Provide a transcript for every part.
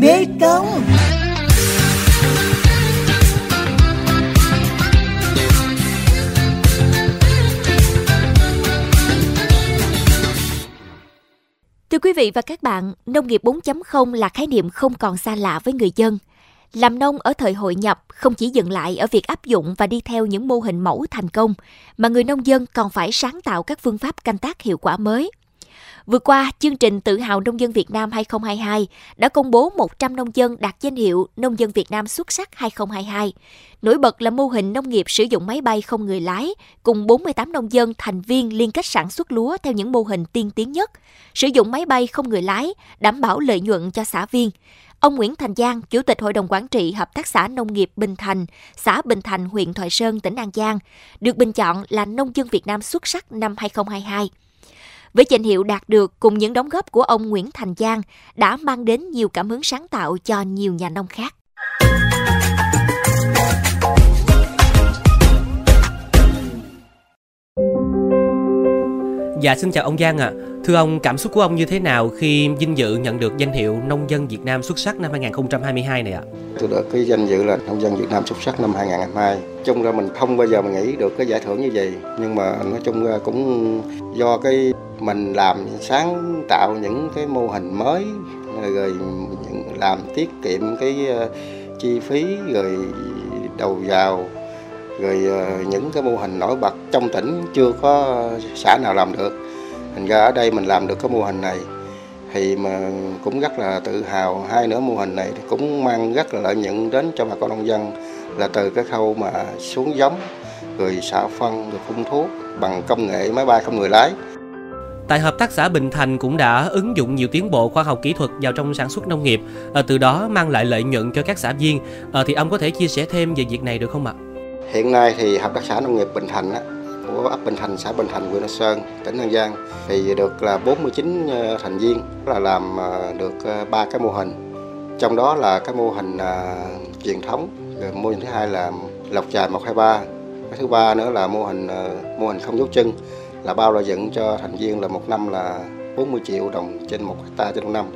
Mê Công Thưa quý vị và các bạn, nông nghiệp 4.0 là khái niệm không còn xa lạ với người dân. Làm nông ở thời hội nhập không chỉ dừng lại ở việc áp dụng và đi theo những mô hình mẫu thành công, mà người nông dân còn phải sáng tạo các phương pháp canh tác hiệu quả mới. Vừa qua, chương trình Tự hào nông dân Việt Nam 2022 đã công bố 100 nông dân đạt danh hiệu Nông dân Việt Nam xuất sắc 2022. Nổi bật là mô hình nông nghiệp sử dụng máy bay không người lái, cùng 48 nông dân thành viên liên kết sản xuất lúa theo những mô hình tiên tiến nhất, sử dụng máy bay không người lái, đảm bảo lợi nhuận cho xã viên. Ông Nguyễn Thành Giang, Chủ tịch Hội đồng Quản trị Hợp tác xã Nông nghiệp Bình Thành, xã Bình Thành, huyện Thoại Sơn, tỉnh An Giang, được bình chọn là Nông dân Việt Nam xuất sắc năm 2022. Với danh hiệu đạt được cùng những đóng góp của ông Nguyễn Thành Giang đã mang đến nhiều cảm hứng sáng tạo cho nhiều nhà nông khác. Dạ xin chào ông Giang ạ. À. Thưa ông, cảm xúc của ông như thế nào khi vinh dự nhận được danh hiệu Nông dân Việt Nam xuất sắc năm 2022 này ạ? Tôi được cái danh dự là Nông dân Việt Nam xuất sắc năm 2022. Chung ra mình không bao giờ mình nghĩ được cái giải thưởng như vậy, nhưng mà nói chung ra cũng do cái mình làm sáng tạo những cái mô hình mới rồi làm tiết kiệm cái ờ, chi phí rồi đầu vào rồi ờ, những cái mô hình nổi bật trong tỉnh chưa có xã nào làm được thành ra ở đây mình làm được cái mô hình này thì mà cũng rất là tự hào hai nữa mô hình này cũng mang rất là lợi nhuận đến cho bà con nông dân là từ cái khâu mà xuống giống rồi xạ phân rồi phun thuốc bằng công nghệ máy bay không người lái Tại Hợp tác xã Bình Thành cũng đã ứng dụng nhiều tiến bộ khoa học kỹ thuật vào trong sản xuất nông nghiệp, à, từ đó mang lại lợi nhuận cho các xã viên. À, thì ông có thể chia sẻ thêm về việc này được không ạ? Hiện nay thì Hợp tác xã Nông nghiệp Bình Thành á, của ấp Bình Thành, xã Bình Thành, huyện Nam Sơn, tỉnh An Giang thì được là 49 ờ, thành viên là làm ờ, được ờ, ba cái mô hình. Trong đó là cái mô hình uh, truyền thống, rồi mô hình thứ hai là lọc trài 123, cái thứ ba nữa là mô hình uh, mô hình không dấu chân là bao lợi dựng cho thành viên là một năm là 40 triệu đồng trên một hecta trên một năm.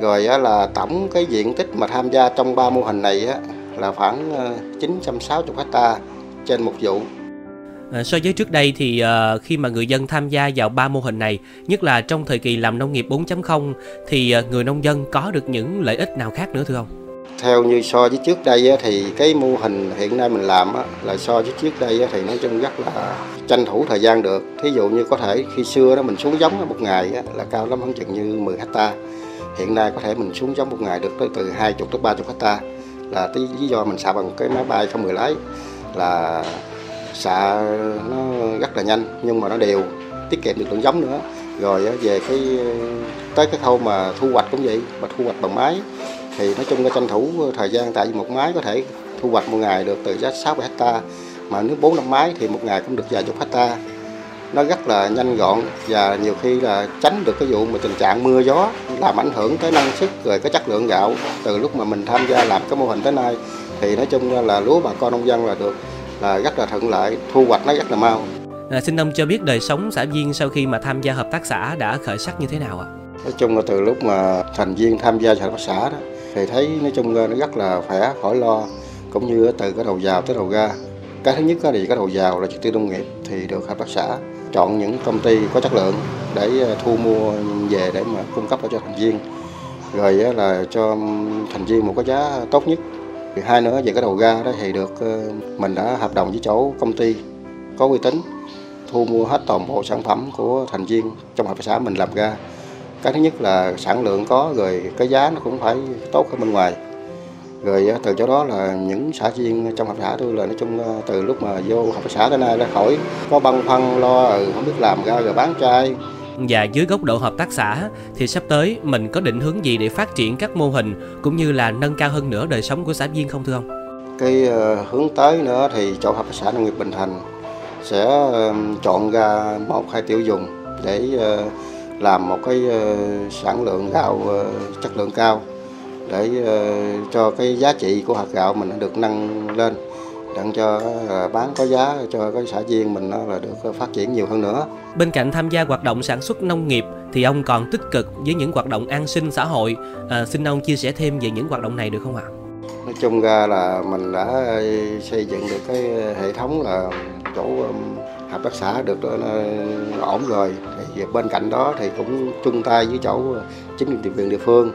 Rồi á, là tổng cái diện tích mà tham gia trong ba mô hình này á, là khoảng 960 hecta trên một vụ Ờ, so với trước đây thì uh, khi mà người dân tham gia vào ba mô hình này, nhất là trong thời kỳ làm nông nghiệp 4.0 thì uh, người nông dân có được những lợi ích nào khác nữa thưa ông? Theo như so với trước đây á, thì cái mô hình hiện nay mình làm á, là so với trước đây á, thì nói chung rất là tranh thủ thời gian được. Thí dụ như có thể khi xưa đó mình xuống giống một ngày á, là cao lắm khoảng chừng như 10 hecta. Hiện nay có thể mình xuống giống một ngày được tới từ 20 tới 30 hecta là lý do mình xả bằng cái máy bay không người lái là xạ nó rất là nhanh, nhưng mà nó đều tiết kiệm được lượng giống nữa. Rồi về cái, tới cái khâu mà thu hoạch cũng vậy, mà thu hoạch bằng máy. Thì nói chung là tranh thủ thời gian, tại vì một máy có thể thu hoạch một ngày được từ giá 6 hecta, mà nếu bốn năm máy thì một ngày cũng được vài chục hecta. Nó rất là nhanh gọn và nhiều khi là tránh được cái vụ mà tình trạng mưa gió làm ảnh hưởng tới năng suất rồi cái chất lượng gạo từ lúc mà mình tham gia làm cái mô hình tới nay. Thì nói chung là lúa bà con nông dân là được là rất là thuận lợi, thu hoạch nó rất là mau. À, xin ông cho biết đời sống xã viên sau khi mà tham gia hợp tác xã đã khởi sắc như thế nào ạ? Nói chung là từ lúc mà thành viên tham gia hợp tác xã đó thì thấy nói chung là nó rất là khỏe, khỏi lo cũng như từ cái đầu vào tới đầu ra. Cái thứ nhất thì cái đầu vào là trực tư nông nghiệp thì được hợp tác xã chọn những công ty có chất lượng để à, thu mua về để mà cung cấp cho thành viên rồi là cho thành viên một cái giá tốt nhất hai nữa về cái đầu ra đó thì được ờ, mình đã hợp đồng với chỗ công ty có uy tín thu mua hết toàn bộ sản phẩm của thành viên trong hợp tác xã mình làm ra cái thứ nhất là sản lượng có rồi cái giá nó cũng phải tốt hơn bên ngoài. Rồi ờ, từ chỗ đó là những xã viên trong hợp tác xã tôi là nói chung ờ, từ lúc mà vô hợp tác xã tới nay đã khỏi có băn khoăn lo ừ, không biết làm ra rồi bán chai và dưới góc độ hợp tác xã thì sắp tới mình có định hướng gì để phát triển các mô hình cũng như là nâng cao hơn nữa đời sống của xã viên không thưa ông? Cái uh, hướng tới nữa thì chỗ hợp tác xã nông nghiệp Bình Thành sẽ uh, chọn ra một hai tiêu dùng để uh, làm một cái uh, sản lượng gạo uh, chất lượng cao để uh, cho cái giá trị của hạt gạo mình được nâng lên đặng cho bán có giá cho cái xã viên mình nó là được phát triển nhiều hơn nữa. Bên cạnh tham gia hoạt động sản xuất nông nghiệp thì ông còn tích cực với những hoạt động an sinh xã hội. À, xin ông chia sẻ thêm về những hoạt động này được không ạ? Nói chung ra là mình đã xây dựng được cái hệ thống là chỗ hợp tác xã được ổn rồi. Thì bên cạnh đó thì cũng chung tay với chỗ chính quyền địa phương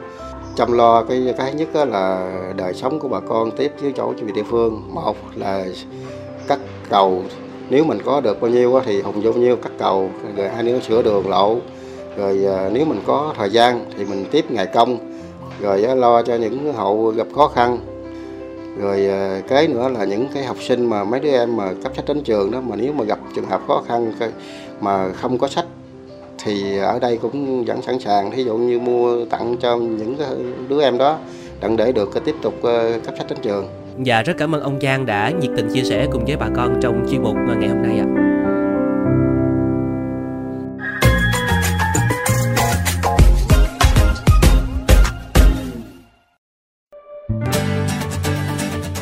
chăm lo cái cái nhất là đời sống của bà con tiếp với chỗ chính quyền địa phương. Một là cắt cầu, nếu mình có được bao nhiêu thì hùng vô bao nhiêu, cắt cầu, rồi hai nữa sửa đường lộ. Rồi à, nếu mình có thời gian thì mình tiếp ngày công. Rồi lo cho những hộ gặp khó khăn. Rồi à, cái nữa là những cái học sinh mà mấy đứa em mà cấp sách đến trường đó, mà nếu mà gặp trường hợp khó khăn mà không có sách thì ở đây cũng vẫn sẵn sàng thí dụ như mua tặng cho những đứa em đó đặng để được tiếp tục ờ, cấp sách đến trường. Dạ rất cảm ơn ông Giang đã nhiệt tình chia sẻ cùng với bà con trong chuyên mục ngày hôm nay ạ.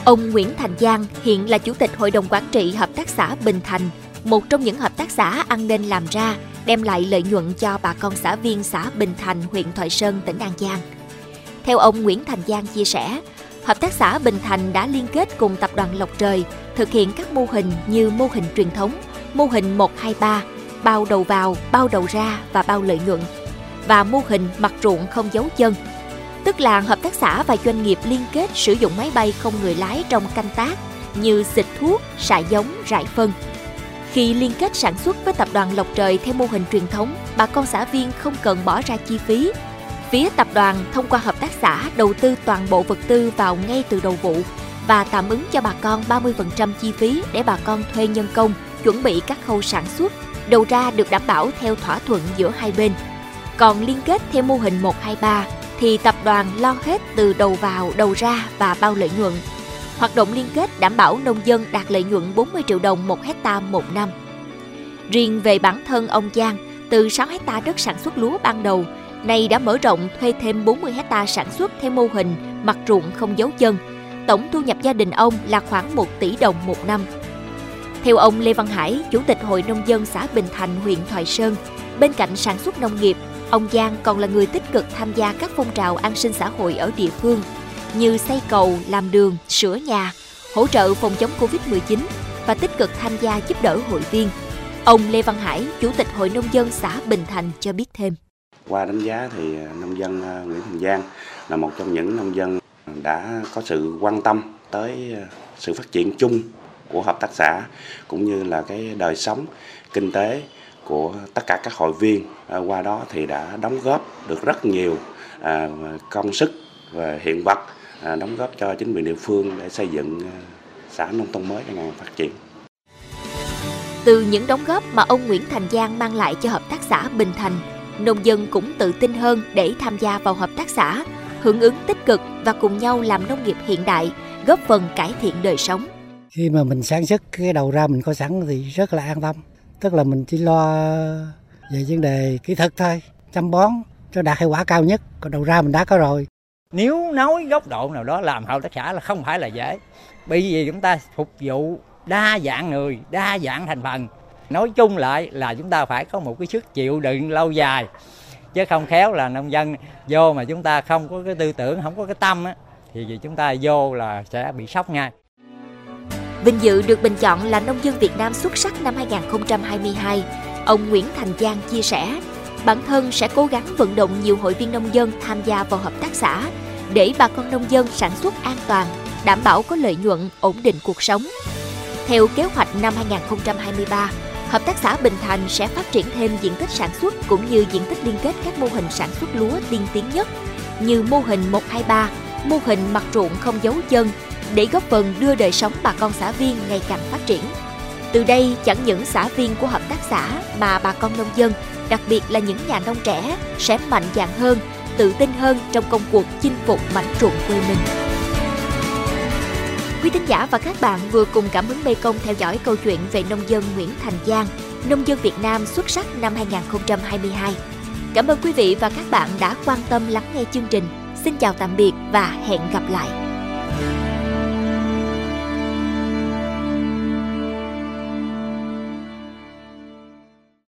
Ông Nguyễn Thành Giang hiện là Chủ tịch Hội đồng Quản trị Hợp tác xã Bình Thành, một trong những hợp tác xã ăn nên làm ra đem lại lợi nhuận cho bà con xã viên xã Bình Thành, huyện Thoại Sơn, tỉnh An Giang. Theo ông Nguyễn Thành Giang chia sẻ, Hợp tác xã Bình Thành đã liên kết cùng Tập đoàn Lộc Trời thực hiện các mô hình như mô hình truyền thống, mô hình 123, bao đầu vào, bao đầu ra và bao lợi nhuận và mô hình mặt ruộng không dấu chân. Tức là hợp tác xã và doanh nghiệp liên kết sử dụng máy bay không người lái trong canh tác như xịt thuốc, xạ giống, rải phân – khi liên kết sản xuất với tập đoàn Lộc Trời theo mô hình truyền thống, bà con xã viên không cần bỏ ra chi phí. Phía tập đoàn thông qua hợp tác xã đầu tư toàn bộ vật tư vào ngay từ đầu vụ và tạm ứng cho bà con 30% chi phí để bà con thuê nhân công, chuẩn bị các khâu sản xuất, đầu ra được đảm bảo theo thỏa thuận giữa hai bên. Còn liên kết theo mô hình 123 thì tập đoàn lo hết từ đầu vào, đầu ra và bao lợi nhuận Hoạt động liên kết đảm bảo nông dân đạt lợi nhuận 40 triệu đồng một hecta một năm. Riêng về bản thân ông Giang, từ 6 hecta đất sản xuất lúa ban đầu, nay đã mở rộng thuê thêm 40 hecta sản xuất theo mô hình mặt ruộng không dấu chân. Tổng thu nhập gia đình ông là khoảng 1 tỷ đồng một năm. Theo ông Lê Văn Hải, Chủ tịch Hội Nông dân xã Bình Thành, huyện Thoại Sơn, bên cạnh sản xuất nông nghiệp, ông Giang còn là người tích cực tham gia các phong trào an sinh xã hội ở địa phương – như xây cầu, làm đường, sửa nhà, hỗ trợ phòng chống Covid-19 và tích cực tham gia giúp đỡ hội viên. Ông Lê Văn Hải, Chủ tịch Hội Nông dân xã Bình Thành cho biết thêm. Qua đánh giá thì nông dân ờ, Nguyễn Thành Giang là một trong những nông dân đã có sự quan tâm tới ờ, sự phát triển chung của hợp tác xã cũng như là cái đời sống kinh tế của tất cả các hội viên ờ, qua đó thì đã đóng góp được rất nhiều công sức và hiện vật đóng góp cho chính quyền địa phương để xây dựng à, xã nông thôn mới ngày phát triển. Từ những đóng góp mà ông Nguyễn Thành Giang mang lại cho hợp tác xã Bình Thành, nông dân cũng tự tin hơn để tham gia vào hợp tác xã, hưởng ứng tích cực và cùng nhau làm nông nghiệp hiện đại, góp phần cải thiện đời sống. Khi mà mình sản xuất cái đầu ra mình có sẵn thì rất là an tâm. Tức là mình chỉ lo về vấn đề kỹ thuật thôi, chăm bón cho đạt hiệu quả cao nhất, còn đầu ra mình đã có rồi nếu nói góc độ nào đó làm hợp tác xã là không phải là dễ. Bởi vì chúng ta phục vụ đa dạng người đa dạng thành phần. Nói chung lại là chúng ta phải có một cái sức chịu đựng lâu dài. Chứ không khéo là nông dân vô mà chúng ta không có cái tư tưởng không có cái tâm á thì chúng ta vô là sẽ bị sốc ngay. Vinh dự được bình chọn là nông dân Việt Nam xuất sắc năm 2022, ông Nguyễn Thành Giang chia sẻ bản thân sẽ cố gắng vận động nhiều hội viên nông dân tham gia vào hợp tác xã để bà con nông dân sản xuất an toàn, đảm bảo có lợi nhuận, ổn định cuộc sống. Theo kế hoạch năm 2023, Hợp tác xã Bình Thành sẽ phát triển thêm diện tích sản xuất cũng như diện tích liên kết các mô hình sản xuất lúa tiên tiến nhất như mô hình 123, mô hình mặt ruộng không dấu chân để góp phần đưa đời sống bà con xã viên ngày càng phát triển. Từ đây, chẳng những xã viên của hợp tác xã mà bà con nông dân đặc biệt là những nhà nông trẻ sẽ mạnh dạn hơn, tự tin hơn trong công cuộc chinh phục mảnh ruộng quê mình. Quý thính giả và các bạn vừa cùng cảm hứng Mekong Công theo dõi câu chuyện về nông dân Nguyễn Thành Giang, nông dân Việt Nam xuất sắc năm 2022. Cảm ơn quý vị và các bạn đã quan tâm lắng nghe chương trình. Xin chào tạm biệt và hẹn gặp lại.